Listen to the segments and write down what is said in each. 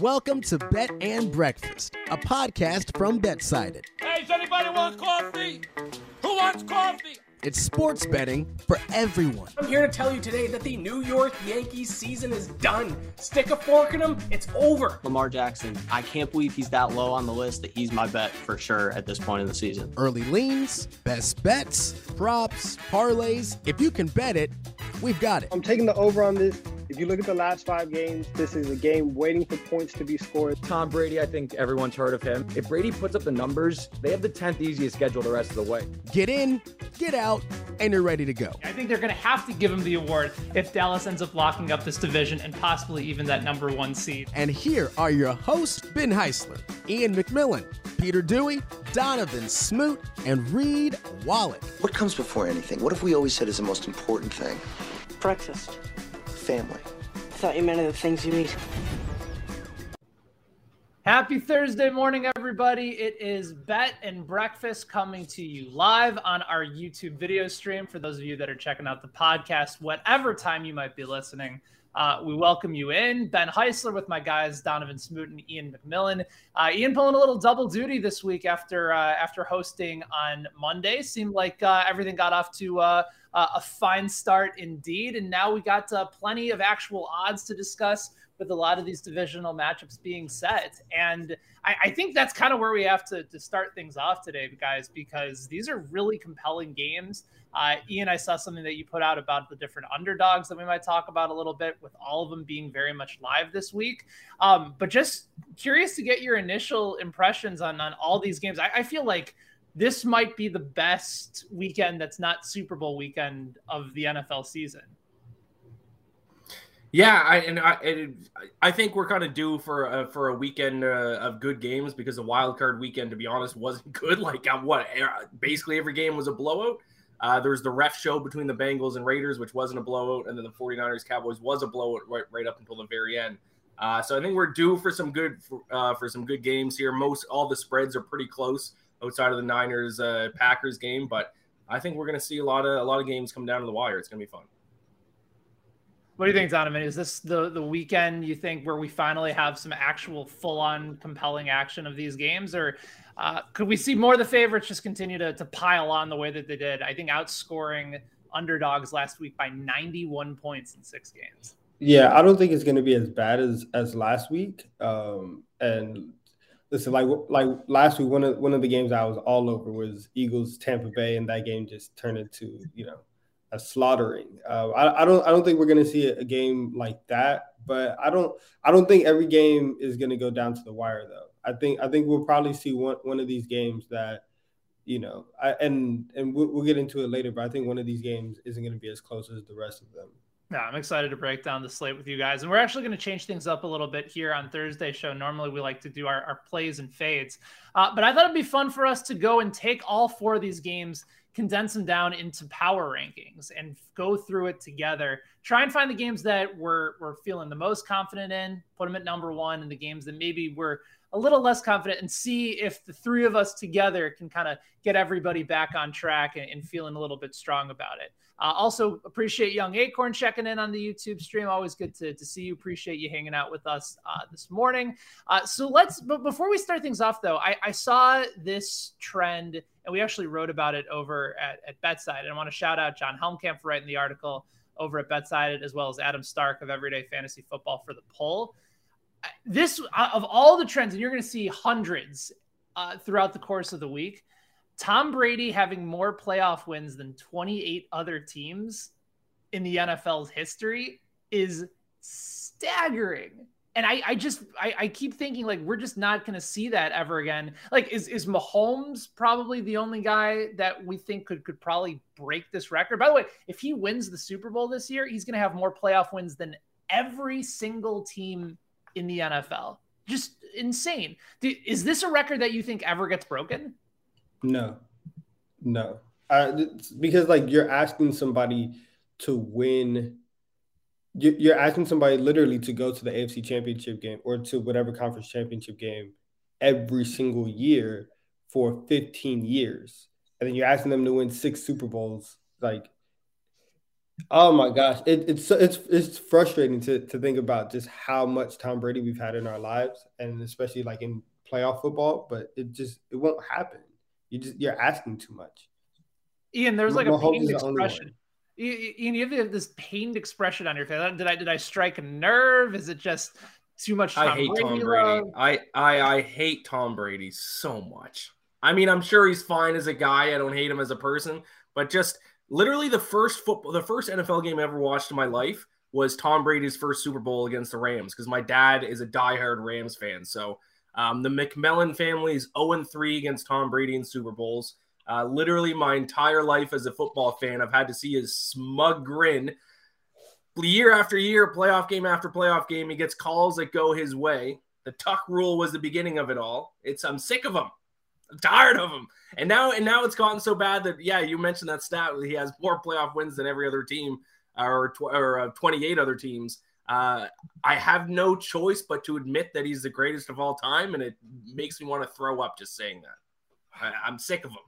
Welcome to Bet and Breakfast, a podcast from Betsided. Hey, does anybody want coffee? Who wants coffee? It's sports betting for everyone. I'm here to tell you today that the New York Yankees season is done. Stick a fork in them, it's over. Lamar Jackson, I can't believe he's that low on the list that he's my bet for sure at this point in the season. Early leans, best bets, props, parlays. If you can bet it, we've got it. I'm taking the over on this. If you look at the last five games, this is a game waiting for points to be scored. Tom Brady, I think everyone's heard of him. If Brady puts up the numbers, they have the 10th easiest schedule the rest of the way. Get in, get out, and you're ready to go. I think they're going to have to give him the award if Dallas ends up locking up this division and possibly even that number one seed. And here are your hosts, Ben Heisler, Ian McMillan, Peter Dewey, Donovan Smoot, and Reed Wallach. What comes before anything? What have we always said is the most important thing? Breakfast. Family. I thought you meant the things you eat. Happy Thursday morning, everybody. It is Bet and Breakfast coming to you live on our YouTube video stream. For those of you that are checking out the podcast, whatever time you might be listening, uh, we welcome you in. Ben Heisler with my guys Donovan Smoot and Ian McMillan. Uh, Ian pulling a little double duty this week after uh, after hosting on Monday. Seemed like uh, everything got off to uh, a fine start indeed, and now we got uh, plenty of actual odds to discuss with a lot of these divisional matchups being set. And I, I think that's kind of where we have to, to start things off today, guys, because these are really compelling games. Uh, Ian, I saw something that you put out about the different underdogs that we might talk about a little bit, with all of them being very much live this week. Um, but just curious to get your initial impressions on, on all these games. I, I feel like this might be the best weekend that's not Super Bowl weekend of the NFL season. Yeah, I, and I, I think we're kind of due for a, for a weekend uh, of good games because the wild card weekend, to be honest, wasn't good. Like what, basically every game was a blowout. Uh, there was the ref show between the Bengals and Raiders, which wasn't a blowout, and then the 49ers Cowboys was a blowout right, right up until the very end. Uh, so I think we're due for some good uh, for some good games here. Most all the spreads are pretty close outside of the Niners uh, Packers game, but I think we're going to see a lot of a lot of games come down to the wire. It's going to be fun. What do you think, Donovan? Is this the the weekend you think where we finally have some actual full on compelling action of these games, or uh, could we see more of the favorites just continue to, to pile on the way that they did? I think outscoring underdogs last week by 91 points in six games. Yeah, I don't think it's going to be as bad as as last week. Um, and listen, like like last week, one of one of the games I was all over was Eagles Tampa Bay, and that game just turned into you know a slaughtering. Uh, I, I, don't I don't think we're to see a, a, game like that, but I don't I don't think every game is to go down to the wire though. I think I think we'll probably see one one of these games that you know I, and and we'll, we'll get into it later, but I think one of these games isn't going to be as close as the rest of them. Yeah, I'm excited to break down the slate with you guys. And we're actually going to change things up a little bit here on Thursday show. Normally, we like to do our, our plays and fades. Uh, but I thought it'd be fun for us to go and take all four of these games condense them down into power rankings and go through it together. Try and find the games that we're, we're feeling the most confident in, put them at number one, and the games that maybe we're a little less confident, and see if the three of us together can kind of get everybody back on track and, and feeling a little bit strong about it. Uh, also, appreciate Young Acorn checking in on the YouTube stream. Always good to, to see you. Appreciate you hanging out with us uh, this morning. Uh, so let's, but before we start things off, though, I, I saw this trend and we actually wrote about it over at, at BetSided. And I want to shout out John Helmkamp for writing the article over at BetSided, as well as Adam Stark of Everyday Fantasy Football for the poll. This, uh, of all the trends, and you're going to see hundreds uh, throughout the course of the week Tom Brady having more playoff wins than 28 other teams in the NFL's history is staggering. And I, I just I, I keep thinking like we're just not gonna see that ever again. Like is is Mahomes probably the only guy that we think could could probably break this record? By the way, if he wins the Super Bowl this year, he's gonna have more playoff wins than every single team in the NFL. Just insane. Is this a record that you think ever gets broken? No, no. Uh, because like you're asking somebody to win. You're asking somebody literally to go to the AFC Championship game or to whatever conference championship game every single year for 15 years, and then you're asking them to win six Super Bowls. Like, Oh my gosh, it, it's it's it's frustrating to to think about just how much Tom Brady we've had in our lives, and especially like in playoff football. But it just it won't happen. You just you're asking too much. Ian, there's like a pained expression. Ian, you have this pained expression on your face. Did I did I strike a nerve? Is it just too much? Tom I hate Brady Tom Brady. love? I, I I hate Tom Brady so much. I mean, I'm sure he's fine as a guy. I don't hate him as a person, but just literally the first football, the first NFL game I ever watched in my life was Tom Brady's first Super Bowl against the Rams because my dad is a diehard Rams fan. So um, the McMillan family is 0 3 against Tom Brady in Super Bowls. Uh, literally, my entire life as a football fan, I've had to see his smug grin year after year, playoff game after playoff game. He gets calls that go his way. The tuck rule was the beginning of it all. It's I'm sick of him. I'm tired of him. And now and now it's gotten so bad that yeah, you mentioned that stat. He has more playoff wins than every other team, or, tw- or uh, 28 other teams. Uh, I have no choice but to admit that he's the greatest of all time, and it makes me want to throw up just saying that. I, I'm sick of him.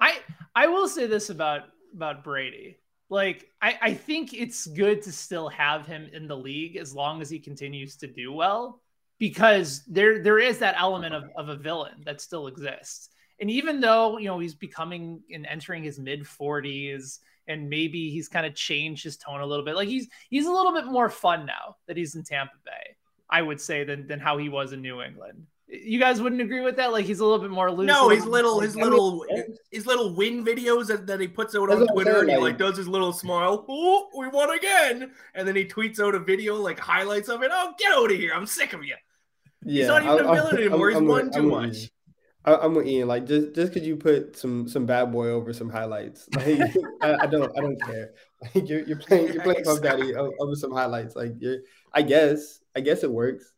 I I will say this about about Brady. Like I, I think it's good to still have him in the league as long as he continues to do well because there there is that element of, of a villain that still exists. And even though you know he's becoming and entering his mid 40s and maybe he's kind of changed his tone a little bit, like he's he's a little bit more fun now that he's in Tampa Bay, I would say, than than how he was in New England. You guys wouldn't agree with that? Like he's a little bit more loose. No, a his little his little his little win videos that, that he puts out That's on what Twitter and he like- like does his little smile. Oh, we won again! And then he tweets out a video like highlights of it. Oh, get out of here! I'm sick of you. Yeah, not even a I- villain anymore. He's with- won too with much. Ian. I, I'm with Ian. Like just just because you put some some bad boy over some highlights, like I, I don't I don't care. Like you're, you're playing you're playing Puff Daddy over some highlights. Like you're, I guess I guess it works.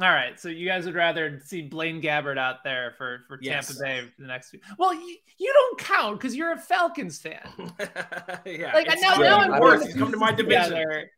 All right, so you guys would rather see Blaine Gabbert out there for for Yes. Tampa Bay for the next week. Well, you, you don't count because you're a Falcons fan. yeah, Like now, not now I'm worse. He's the come to my division. together.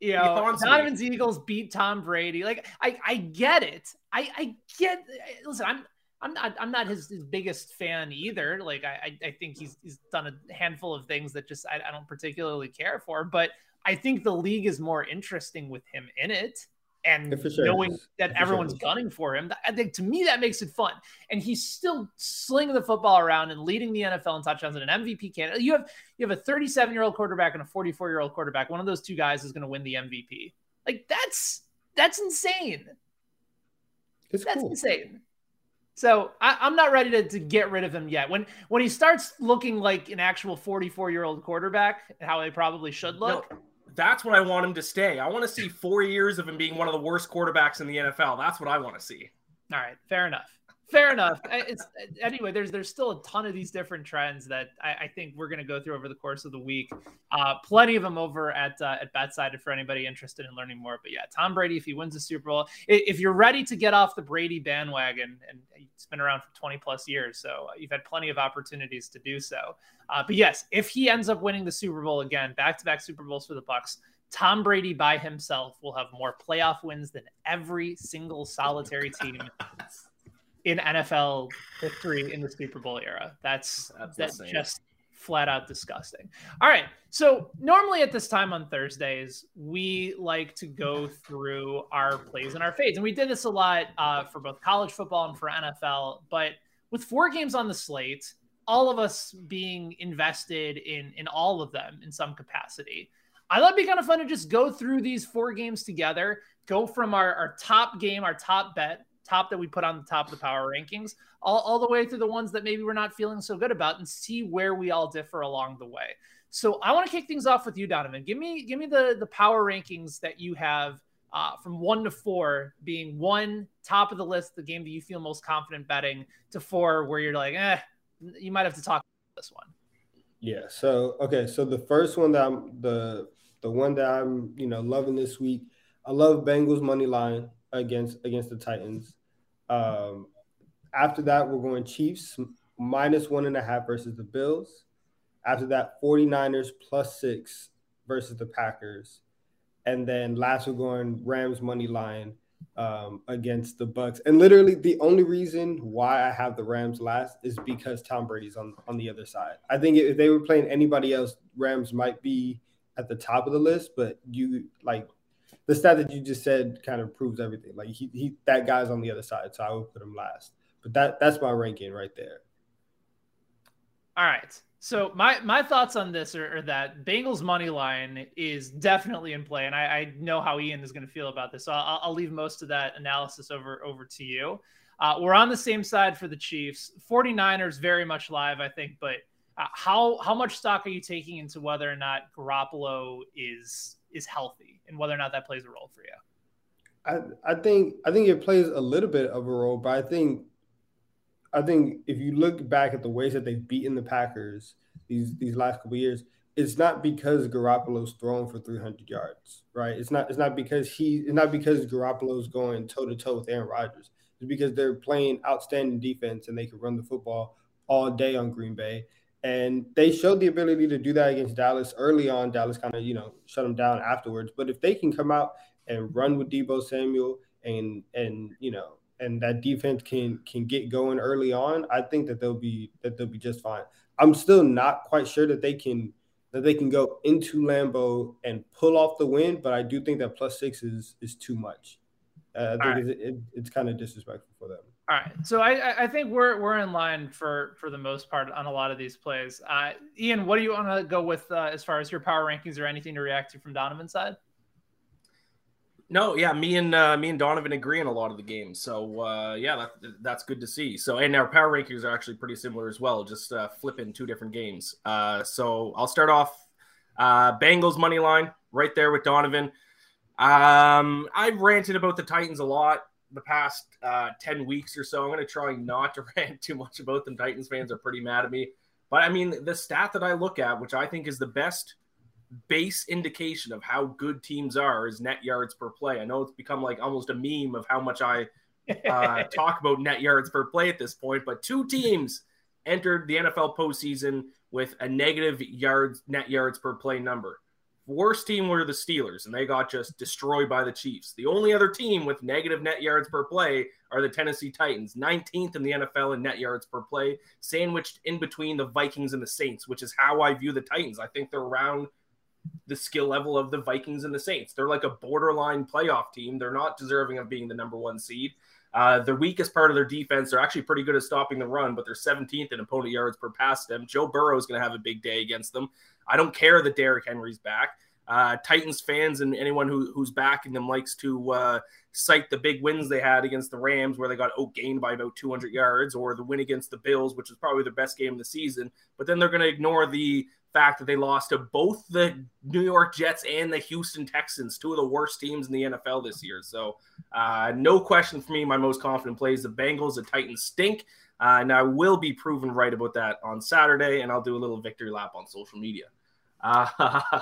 You know. Donovan's Eagles beat Tom Brady. Like I, I get it. I, I get. Listen, I'm. I'm not. I'm not his, his biggest fan either. Like I, I, think he's he's done a handful of things that just I, I don't particularly care for. But I think the league is more interesting with him in it, and sure. knowing that For sure. everyone's gunning for him. I think to me that makes it fun. And he's still slinging the football around and leading the NFL in touchdowns and an MVP candidate. You have you have a 37 year old quarterback and a 44 year old quarterback. One of those two guys is going to win the MVP. Like that's that's insane. It's That's cool. insane. So I, I'm not ready to, to get rid of him yet. When when he starts looking like an actual 44 year old quarterback, how he probably should look. No, that's what I want him to stay. I want to see four years of him being one of the worst quarterbacks in the NFL. That's what I want to see. All right, fair enough. Fair enough. It's anyway. There's there's still a ton of these different trends that I, I think we're going to go through over the course of the week. Uh, plenty of them over at uh, at BetSided for anybody interested in learning more. But yeah, Tom Brady, if he wins the Super Bowl, if you're ready to get off the Brady bandwagon, and it's been around for 20 plus years, so uh, you've had plenty of opportunities to do so. Uh, but yes, if he ends up winning the Super Bowl again, back to back Super Bowls for the Bucs. Tom Brady by himself will have more playoff wins than every single solitary team in NFL history in the Super Bowl era. That's That's that's just flat out disgusting. All right. So normally at this time on Thursdays, we like to go through our plays and our fades. And we did this a lot uh, for both college football and for NFL. But with four games on the slate, all of us being invested in in all of them in some capacity. I thought it'd be kind of fun to just go through these four games together, go from our, our top game, our top bet, top that we put on the top of the power rankings, all, all the way through the ones that maybe we're not feeling so good about and see where we all differ along the way. So I want to kick things off with you, Donovan. Give me give me the the power rankings that you have uh, from one to four, being one top of the list, the game that you feel most confident betting, to four where you're like, eh, you might have to talk about this one. Yeah. So okay. So the first one that I'm the the one that I'm you know loving this week. I love Bengals money line against against the Titans. Um, after that, we're going Chiefs minus one and a half versus the Bills. After that, 49ers plus six versus the Packers. And then last, we're going Rams money line um, against the Bucs. And literally, the only reason why I have the Rams last is because Tom Brady's on on the other side. I think if they were playing anybody else, Rams might be at the top of the list. But you like the stat that you just said kind of proves everything. Like he, he that guy's on the other side, so I would put him last. But that that's my ranking right there. All right. So my my thoughts on this are, are, that Bengals money line is definitely in play, and I, I know how Ian is going to feel about this. So I'll, I'll, leave most of that analysis over over to you. Uh, we're on the same side for the Chiefs. 49ers very much live, I think, but uh, how how much stock are you taking into whether or not Garoppolo is is healthy and whether or not that plays a role for you? I, I think I think it plays a little bit of a role, but I think I think if you look back at the ways that they've beaten the Packers these these last couple years, it's not because Garoppolo's thrown for 300 yards, right? It's not it's not because he it's not because Garoppolo's going toe to toe with Aaron Rodgers. It's because they're playing outstanding defense and they can run the football all day on Green Bay. And they showed the ability to do that against Dallas early on. Dallas kind of, you know, shut them down afterwards. But if they can come out and run with Deebo Samuel and and you know and that defense can can get going early on, I think that they'll be that they'll be just fine. I'm still not quite sure that they can that they can go into Lambeau and pull off the win, but I do think that plus six is is too much. Uh, I think right. it, it, it's kind of disrespectful for them. All right, so I, I think we're we're in line for for the most part on a lot of these plays. Uh, Ian, what do you want to go with uh, as far as your power rankings or anything to react to from Donovan's side? No, yeah, me and uh, me and Donovan agree on a lot of the games. So uh, yeah, that, that's good to see. So and our power rankings are actually pretty similar as well, just uh, flipping two different games. Uh, so I'll start off uh, Bengals money line right there with Donovan. Um, I've ranted about the Titans a lot the past uh, ten weeks or so. I'm going to try not to rant too much about them. Titans fans are pretty mad at me, but I mean the stat that I look at, which I think is the best base indication of how good teams are is net yards per play. I know it's become like almost a meme of how much I uh, talk about net yards per play at this point, but two teams entered the NFL postseason with a negative yards net yards per play number. Worst team were the Steelers, and they got just destroyed by the Chiefs. The only other team with negative net yards per play are the Tennessee Titans, 19th in the NFL in net yards per play, sandwiched in between the Vikings and the Saints, which is how I view the Titans. I think they're around the skill level of the Vikings and the Saints. They're like a borderline playoff team. They're not deserving of being the number one seed. Uh, the weakest part of their defense, they're actually pretty good at stopping the run, but they're 17th in opponent yards per pass them. Joe Burrow is going to have a big day against them. I don't care that Derrick Henry's back. Uh, Titans fans and anyone who, who's backing them likes to uh, cite the big wins they had against the Rams, where they got outgained by about 200 yards, or the win against the Bills, which was probably their best game of the season. But then they're going to ignore the fact that they lost to both the New York Jets and the Houston Texans, two of the worst teams in the NFL this year. So, uh, no question for me, my most confident plays the Bengals. The Titans stink. Uh, and I will be proven right about that on Saturday, and I'll do a little victory lap on social media. Uh,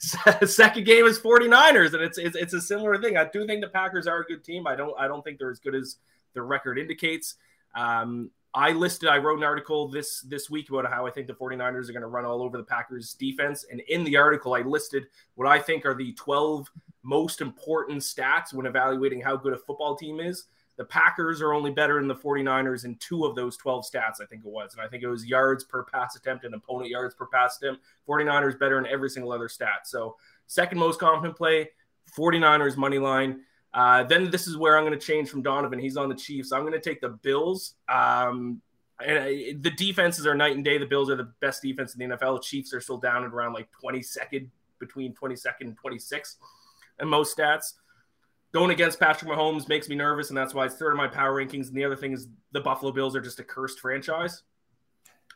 second game is 49ers, and it's, it's it's a similar thing. I do think the Packers are a good team. I don't I don't think they're as good as their record indicates. Um, I listed, I wrote an article this this week about how I think the 49ers are going to run all over the Packers defense. And in the article, I listed what I think are the 12 most important stats when evaluating how good a football team is. The Packers are only better than the 49ers in two of those 12 stats, I think it was. And I think it was yards per pass attempt and opponent yards per pass attempt. 49ers better in every single other stat. So, second most confident play, 49ers money line. Uh, then this is where I'm going to change from Donovan. He's on the Chiefs. I'm going to take the Bills. Um, and uh, the defenses are night and day. The Bills are the best defense in the NFL. The Chiefs are still down at around like 22nd, between 22nd and 26 in most stats. Going against Patrick Mahomes makes me nervous, and that's why it's third in my power rankings. And the other thing is the Buffalo Bills are just a cursed franchise,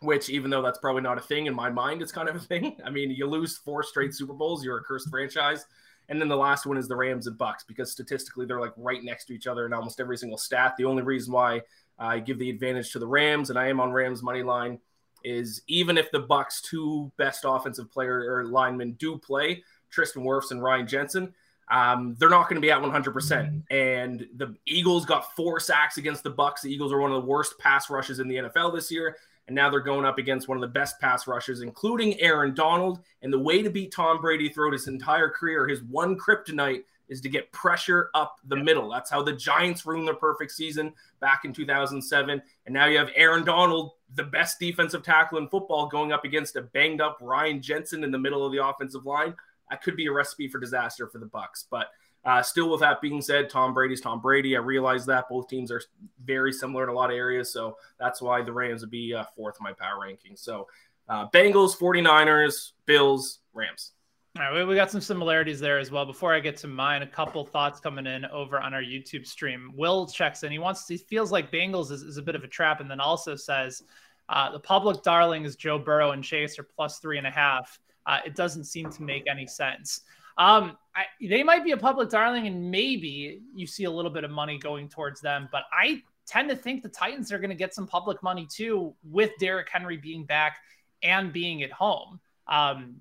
which, even though that's probably not a thing in my mind, it's kind of a thing. I mean, you lose four straight Super Bowls, you're a cursed franchise. And then the last one is the Rams and Bucs because statistically they're like right next to each other in almost every single stat. The only reason why I give the advantage to the Rams and I am on Rams money line is even if the Bucs two best offensive player or linemen do play, Tristan Wirfs and Ryan Jensen, um, they're not going to be at 100%. And the Eagles got four sacks against the Bucks. The Eagles are one of the worst pass rushes in the NFL this year and now they're going up against one of the best pass rushers, including Aaron Donald. And the way to beat Tom Brady throughout his entire career, his one kryptonite is to get pressure up the middle. That's how the Giants ruined their perfect season back in 2007. And now you have Aaron Donald, the best defensive tackle in football, going up against a banged up Ryan Jensen in the middle of the offensive line. That could be a recipe for disaster for the Bucs. But uh, still, with that being said, Tom Brady's Tom Brady. I realize that both teams are very similar in a lot of areas, so that's why the Rams would be uh, fourth in my power ranking. So, uh, Bengals, 49ers, Bills, Rams. All right, we, got some similarities there as well. Before I get to mine, a couple thoughts coming in over on our YouTube stream. Will checks in. He wants he feels like Bengals is, is a bit of a trap, and then also says uh, the public darling is Joe Burrow and Chase are plus three and a half. Uh, it doesn't seem to make any sense. Um, I, they might be a public darling, and maybe you see a little bit of money going towards them. But I tend to think the Titans are going to get some public money too, with Derrick Henry being back and being at home. Um,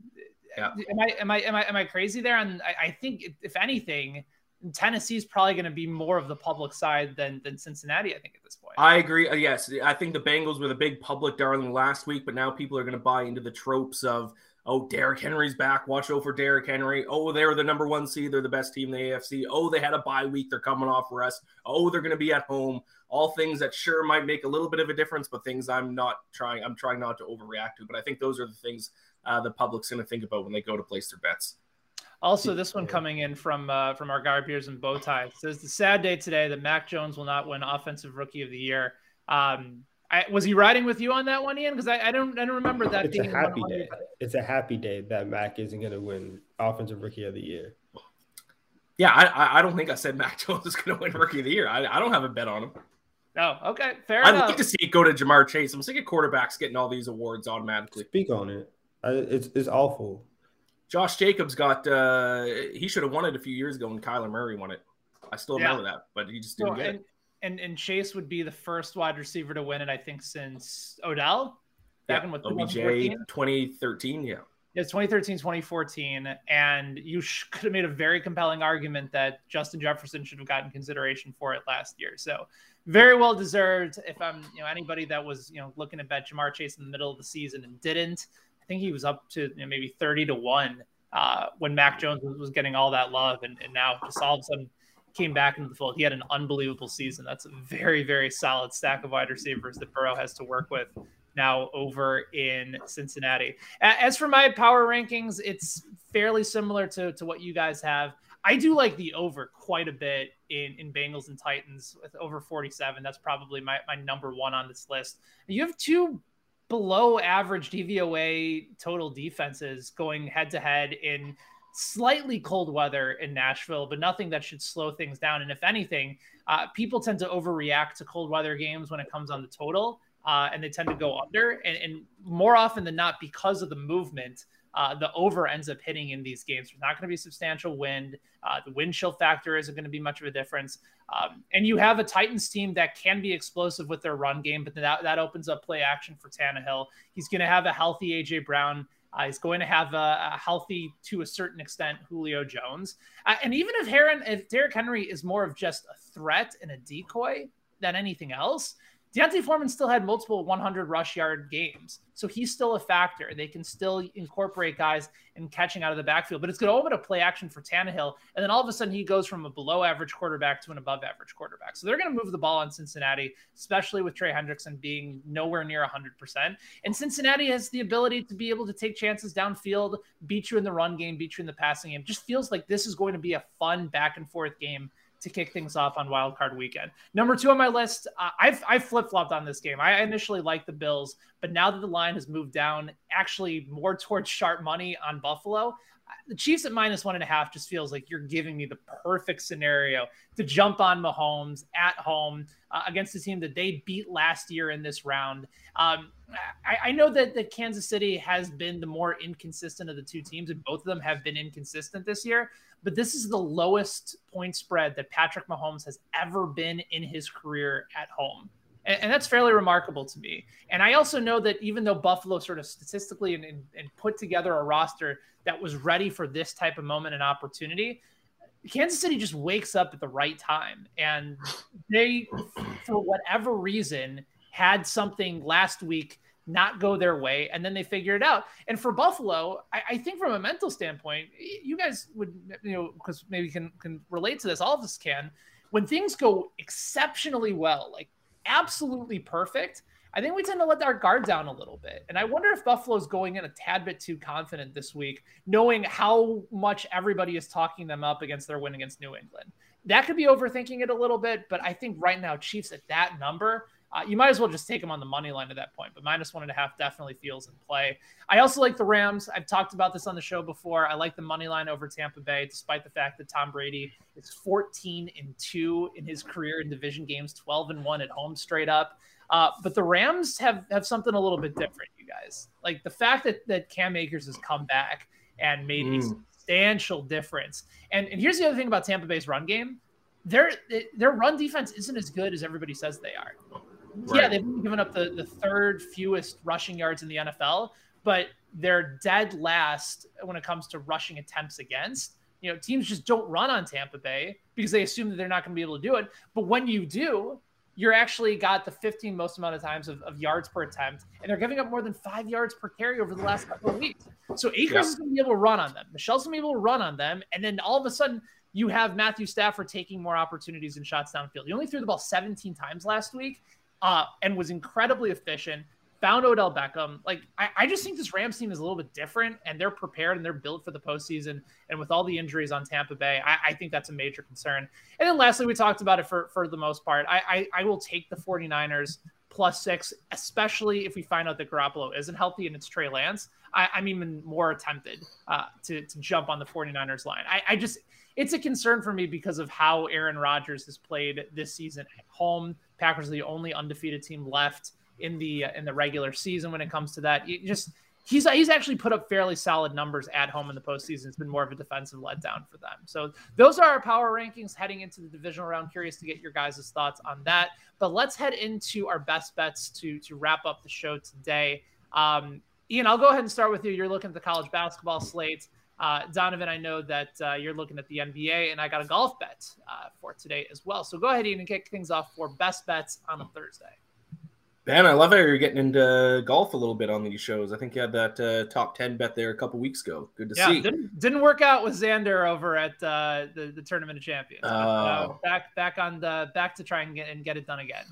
yeah. Am I am I am I am I crazy there? And I, I think if anything, Tennessee is probably going to be more of the public side than than Cincinnati. I think at this point. I agree. Uh, yes, I think the Bengals were the big public darling last week, but now people are going to buy into the tropes of oh, Derrick Henry's back. Watch out for Derrick Henry. Oh, they're the number one seed. They're the best team in the AFC. Oh, they had a bye week. They're coming off rest. Oh, they're going to be at home. All things that sure might make a little bit of a difference, but things I'm not trying. I'm trying not to overreact to. But I think those are the things uh, the public's going to think about when they go to place their bets. Also, this one coming in from uh, from our guy beers and bow tie says the sad day today that Mac Jones will not win Offensive Rookie of the Year. Um, I, was he riding with you on that one, Ian? Because I, I, don't I don't remember that it's being a happy day. It's a happy day that Mac isn't going to win Offensive Rookie of the Year. Yeah, I, I don't think I said Mac Jones is going to win Rookie of the Year. I, I don't have a bet on him. Oh, okay, fair enough. I'd like to see it go to Ja'Marr Chase. I'm sick of quarterbacks getting all these awards automatically. Speak on it. It's it's awful. Josh Jacobs got uh he should have won it a few years ago when Kyler Murray won it. I still remember yeah. that, but he just didn't well, get and, it and and Chase would be the first wide receiver to win it, I think, since Odell. Back yeah, in with OBJ 2013, yeah. It's 2013, 2014, and you could have made a very compelling argument that Justin Jefferson should have gotten consideration for it last year. So, very well deserved. If I'm, you know, anybody that was, you know, looking to bet Ja'Marr Chase in the middle of the season and didn't, I think he was up to you know, maybe 30 to one uh, when Mac Jones was getting all that love, and, and now just all of a sudden came back into the fold. He had an unbelievable season. That's a very, very solid stack of wide receivers that Burrow has to work with now over in Cincinnati. As for my power rankings, it's fairly similar to, to what you guys have. I do like the over quite a bit in, in Bengals and Titans with over 47. That's probably my, my number one on this list. You have two below average DVOA total defenses going head to head in slightly cold weather in Nashville, but nothing that should slow things down. And if anything, uh, people tend to overreact to cold weather games when it comes on the total, uh, and they tend to go under. And, and, more often than not, because of the movement, uh, the over ends up hitting in these games. There's not going to be substantial wind. Uh, the wind chill factor isn't going to be much of a difference. Um, and you have a Titans team that can be explosive with their run game, but that, that opens up play action for Tannehill. He's going to have a healthy AJ Brown. Uh, he's going to have a, a, healthy, to a certain extent, Julio Jones. Uh, and even if Heron, if Derrick Henry is more of just a threat and a decoy than anything else, D'Onta Foreman still had multiple 100 rush yard games. So he's still a factor. They can still incorporate guys in catching out of the backfield, but it's going to open up play action for Tannehill. And then all of a sudden he goes from a below average quarterback to an above average quarterback. So they're going to move the ball on Cincinnati, especially with Trey Hendrickson being nowhere near 100%. And Cincinnati has the ability to be able to take chances downfield, beat you in the run game, beat you in the passing game. Just feels like this is going to be a fun back and forth game to kick things off on Wild Card Weekend. Number two on my list, uh, I've I flip flopped on this game. I initially liked the Bills, but now that the line has moved down, actually more towards sharp money on Buffalo. The Chiefs at minus one and a half just feels like you're giving me the perfect scenario to jump on Mahomes at home uh, against a team that they beat last year in this round. Um, I, I, know that, that Kansas City has been the more inconsistent of the two teams, and both of them have been inconsistent this year but this is the lowest point spread that Patrick Mahomes has ever been in his career at home. And, and that's fairly remarkable to me. And I also know that even though Buffalo sort of statistically and, and, and put together a roster that was ready for this type of moment and opportunity, Kansas City just wakes up at the right time. And they, for whatever reason, had something last week not go their way, and then they figure it out. And for Buffalo, I, I think from a mental standpoint, you guys would, you know, because maybe can can relate to this. All of us can. When things go exceptionally well, like absolutely perfect, I think we tend to let our guard down a little bit. And I wonder if Buffalo's going in a tad bit too confident this week, knowing how much everybody is talking them up against their win against New England. That could be overthinking it a little bit, but I think right now, Chiefs at that number, uh, you might as well just take them on the money line at that point. But minus one and a half definitely feels in play. I also like the Rams. I've talked about this on the show before. I like the money line over Tampa Bay, despite the fact that Tom Brady is 14 and two in his career in division games, 12 and one at home straight up. Uh, but the Rams have have something a little bit different, you guys. Like the fact that that Cam Akers has come back and made mm. a substantial difference. And and here's the other thing about Tampa Bay's run game: their their run defense isn't as good as everybody says they are. Right. Yeah, they've given up the the third fewest rushing yards in the NFL, but they're dead last when it comes to rushing attempts against. You know, teams just don't run on Tampa Bay because they assume that they're not going to be able to do it. But when you do, you're actually got the 15 most amount of times of, of, yards per attempt, and they're giving up more than five yards per carry over the last couple of weeks. So Akers yeah. is going to be able to run on them. Michel's going to be able to run on them, and then all of a sudden you have Matthew Stafford taking more opportunities and shots downfield. He only threw the ball 17 times last week, uh, and was incredibly efficient found Odell Beckham. Like, I, I, just think this Rams team is a little bit different and they're prepared and they're built for the postseason. And with all the injuries on Tampa Bay, I, I think that's a major concern. And then lastly, we talked about it for, for the most part. I, I, I will take the 49ers plus six, especially if we find out that Garoppolo isn't healthy and it's Trey Lance. I, am even more tempted uh, to, to jump on the 49ers line. I, I just, it's a concern for me because of how Aaron Rodgers has played this season at home. Packers are the only undefeated team left in the uh, in the regular season when it comes to that. Just he's he's actually put up fairly solid numbers at home in the postseason. It's been more of a defensive letdown for them. So those are our power rankings heading into the divisional round. Curious to get your guys' thoughts on that. But let's head into our best bets to to wrap up the show today. Um, Ian, I'll go ahead and start with you. You're looking at the college basketball slate. Uh, Donovan, I know that uh, you're looking at the NBA, and I got a golf bet uh, for today as well. So go ahead, and kick things off for best bets on a Thursday. Ben, I love how you're getting into golf a little bit on these shows. I think you had that uh, top ten bet there a couple weeks ago. Good to yeah, see. Didn't, didn't work out with Xander over at uh, the the tournament of champions. But, uh, oh. back back on the back to try and get and get it done again.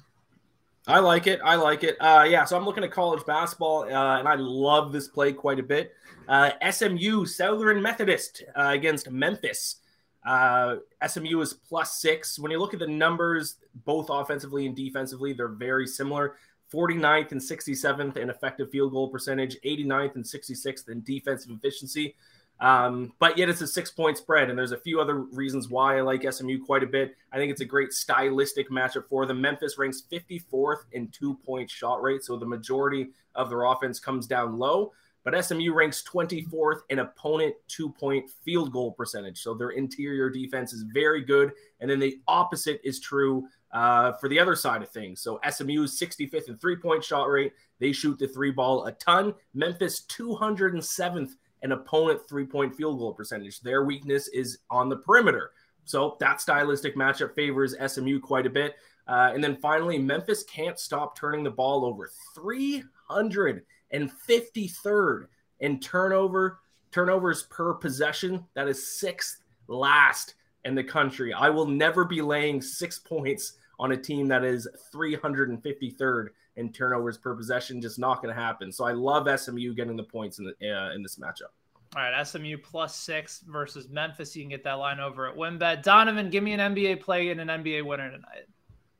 I like it. I like it. Uh, yeah, so I'm looking at college basketball, uh, and I love this play quite a bit. Uh, SMU Southern Methodist uh, against Memphis. Uh, SMU is plus six. When you look at the numbers, both offensively and defensively, they're very similar. 49th and 67th in effective field goal percentage, 89th and 66th in defensive efficiency. Um, but yet it's a six point spread, and there's a few other reasons why I like SMU quite a bit. I think it's a great stylistic matchup for them. Memphis ranks 54th in two point shot rate, so the majority of their offense comes down low. But SMU ranks 24th in opponent two point field goal percentage, so their interior defense is very good. And then the opposite is true uh, for the other side of things. So SMU's 65th in three point shot rate. They shoot the three ball a ton. Memphis 207th in opponent three point field goal percentage. Their weakness is on the perimeter. So that stylistic matchup favors SMU quite a bit. Uh, and then finally, Memphis can't stop turning the ball over. 353rd in turnover turnovers per possession. That is sixth last in the country. I will never be laying six points on a team that is 353rd in turnovers per possession. Just not going to happen. So I love SMU getting the points in the uh, in this matchup. All right, SMU plus six versus Memphis. You can get that line over at WynnBET. Donovan, give me an NBA play and an NBA winner tonight.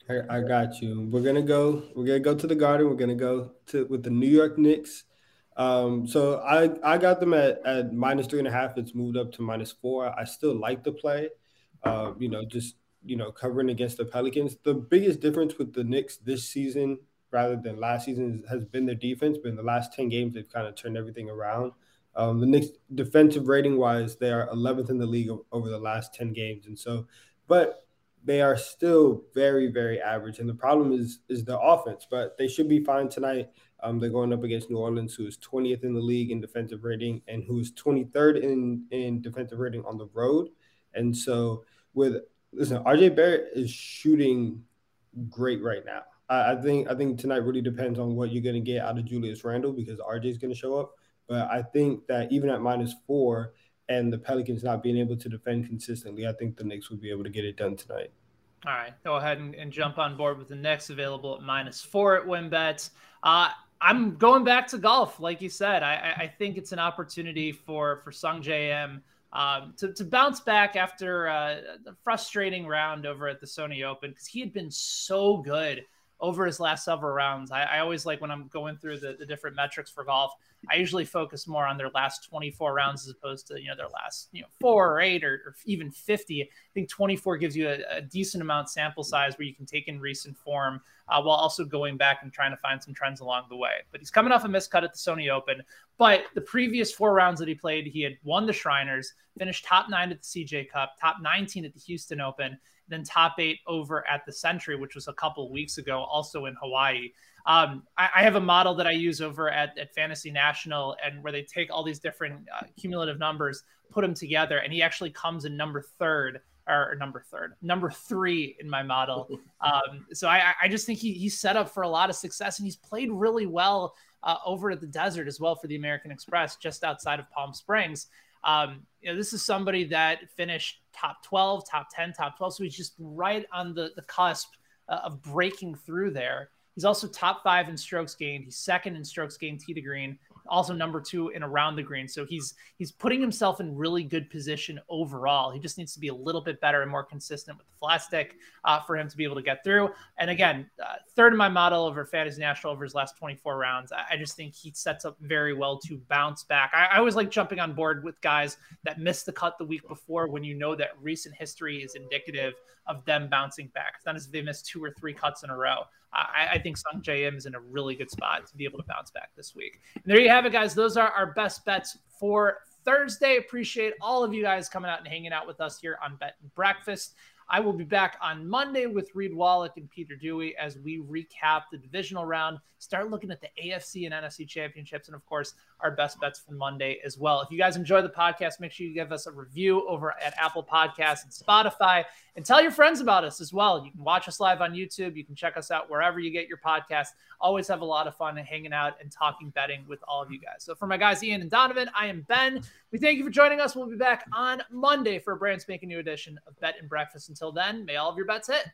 I, I got you. We're gonna go. We're gonna go to the Garden. We're gonna go to with the New York Knicks. Um, so I I got them at, at minus three and a half. It's moved up to minus four. I still like the play. Uh, you know, just you know, covering against the Pelicans. The biggest difference with the Knicks this season rather than last season has been their defense. But in the last 10 games, they've kind of turned everything around. Um, the Knicks defensive rating wise, they are 11th in the league over the last 10 games. And so, but they are still very, very average. And the problem is is the offense, but they should be fine tonight. Um, they're going up against New Orleans, who is 20th in the league in defensive rating and who is 23rd in, in defensive rating on the road. And so with listen, RJ Barrett is shooting great right now. I, I think I think tonight really depends on what you're going to get out of Julius Randle because RJ is going to show up. But I think that even at minus four and the Pelicans not being able to defend consistently, I think the Knicks will be able to get it done tonight. All right, go ahead and, and jump on board with the Knicks available at minus four at WynnBET. Uh, I'm going back to golf, like you said. I, I think it's an opportunity for for Sungjae Im um, to, to bounce back after uh, a frustrating round over at the Sony Open because he had been so good over his last several rounds. I, I always like when I'm going through the, the different metrics for golf, I usually focus more on their last 24 rounds as opposed to, you know, their last, you know, four or eight or, or even 50. I think 24 gives you a, a, decent amount sample size where you can take in recent form uh, while also going back and trying to find some trends along the way. But he's coming off a miscut at the Sony Open. But the previous four rounds that he played, he had won the Shriners, finished top nine at the CJ Cup, top 19 at the Houston Open, then top eight over at the Sentry, which was a couple weeks ago, also in Hawaii. Um, I, I, have a model that I use over at, at Fantasy National, and where they take all these different uh, cumulative numbers, put them together, and he actually comes in number third or, number third, number three in my model. Um, so I, I, just think he, he's set up for a lot of success, and he's played really well uh, over at the desert as well for the American Express, just outside of Palm Springs. Um, you know, this is somebody that finished top 12, top 10, top 12. So he's just right on the, the cusp uh, of breaking through there. He's also top five in strokes gained. He's second in strokes gained tee to green also number two in around the green. So he's he's putting himself in really good position overall. He just needs to be a little bit better and more consistent with the flat stick uh, for him to be able to get through. And again, uh, third in my model over Fantasy National over his last 24 rounds. I, I, just think he sets up very well to bounce back. I, I always like jumping on board with guys that missed the cut the week before when you know that recent history is indicative of them bouncing back. It's not as if they missed two or three cuts in a row. I, I think Sungjae J M is in a really good spot to be able to bounce back this week. And there you have it, guys. Those are our best bets for Thursday. Appreciate all of you guys coming out and hanging out with us here on Bet and Breakfast. I will be back on Monday with Reed Wallach and Peter Dewey as we recap the divisional round, start looking at the AFC and NFC championships, and of course, our best bets for Monday as well. If you guys enjoy the podcast, make sure you give us a review over at Apple Podcasts and Spotify, and tell your friends about us as well. You can watch us live on YouTube. You can check us out wherever you get your podcast. Always have a lot of fun hanging out and talking betting with all of you guys. So for my guys Ian and Donovan, I am Ben. We thank you for joining us. We'll be back on Monday for a brand spanking new edition of Bet and Breakfast. Until then, may all of your bets hit.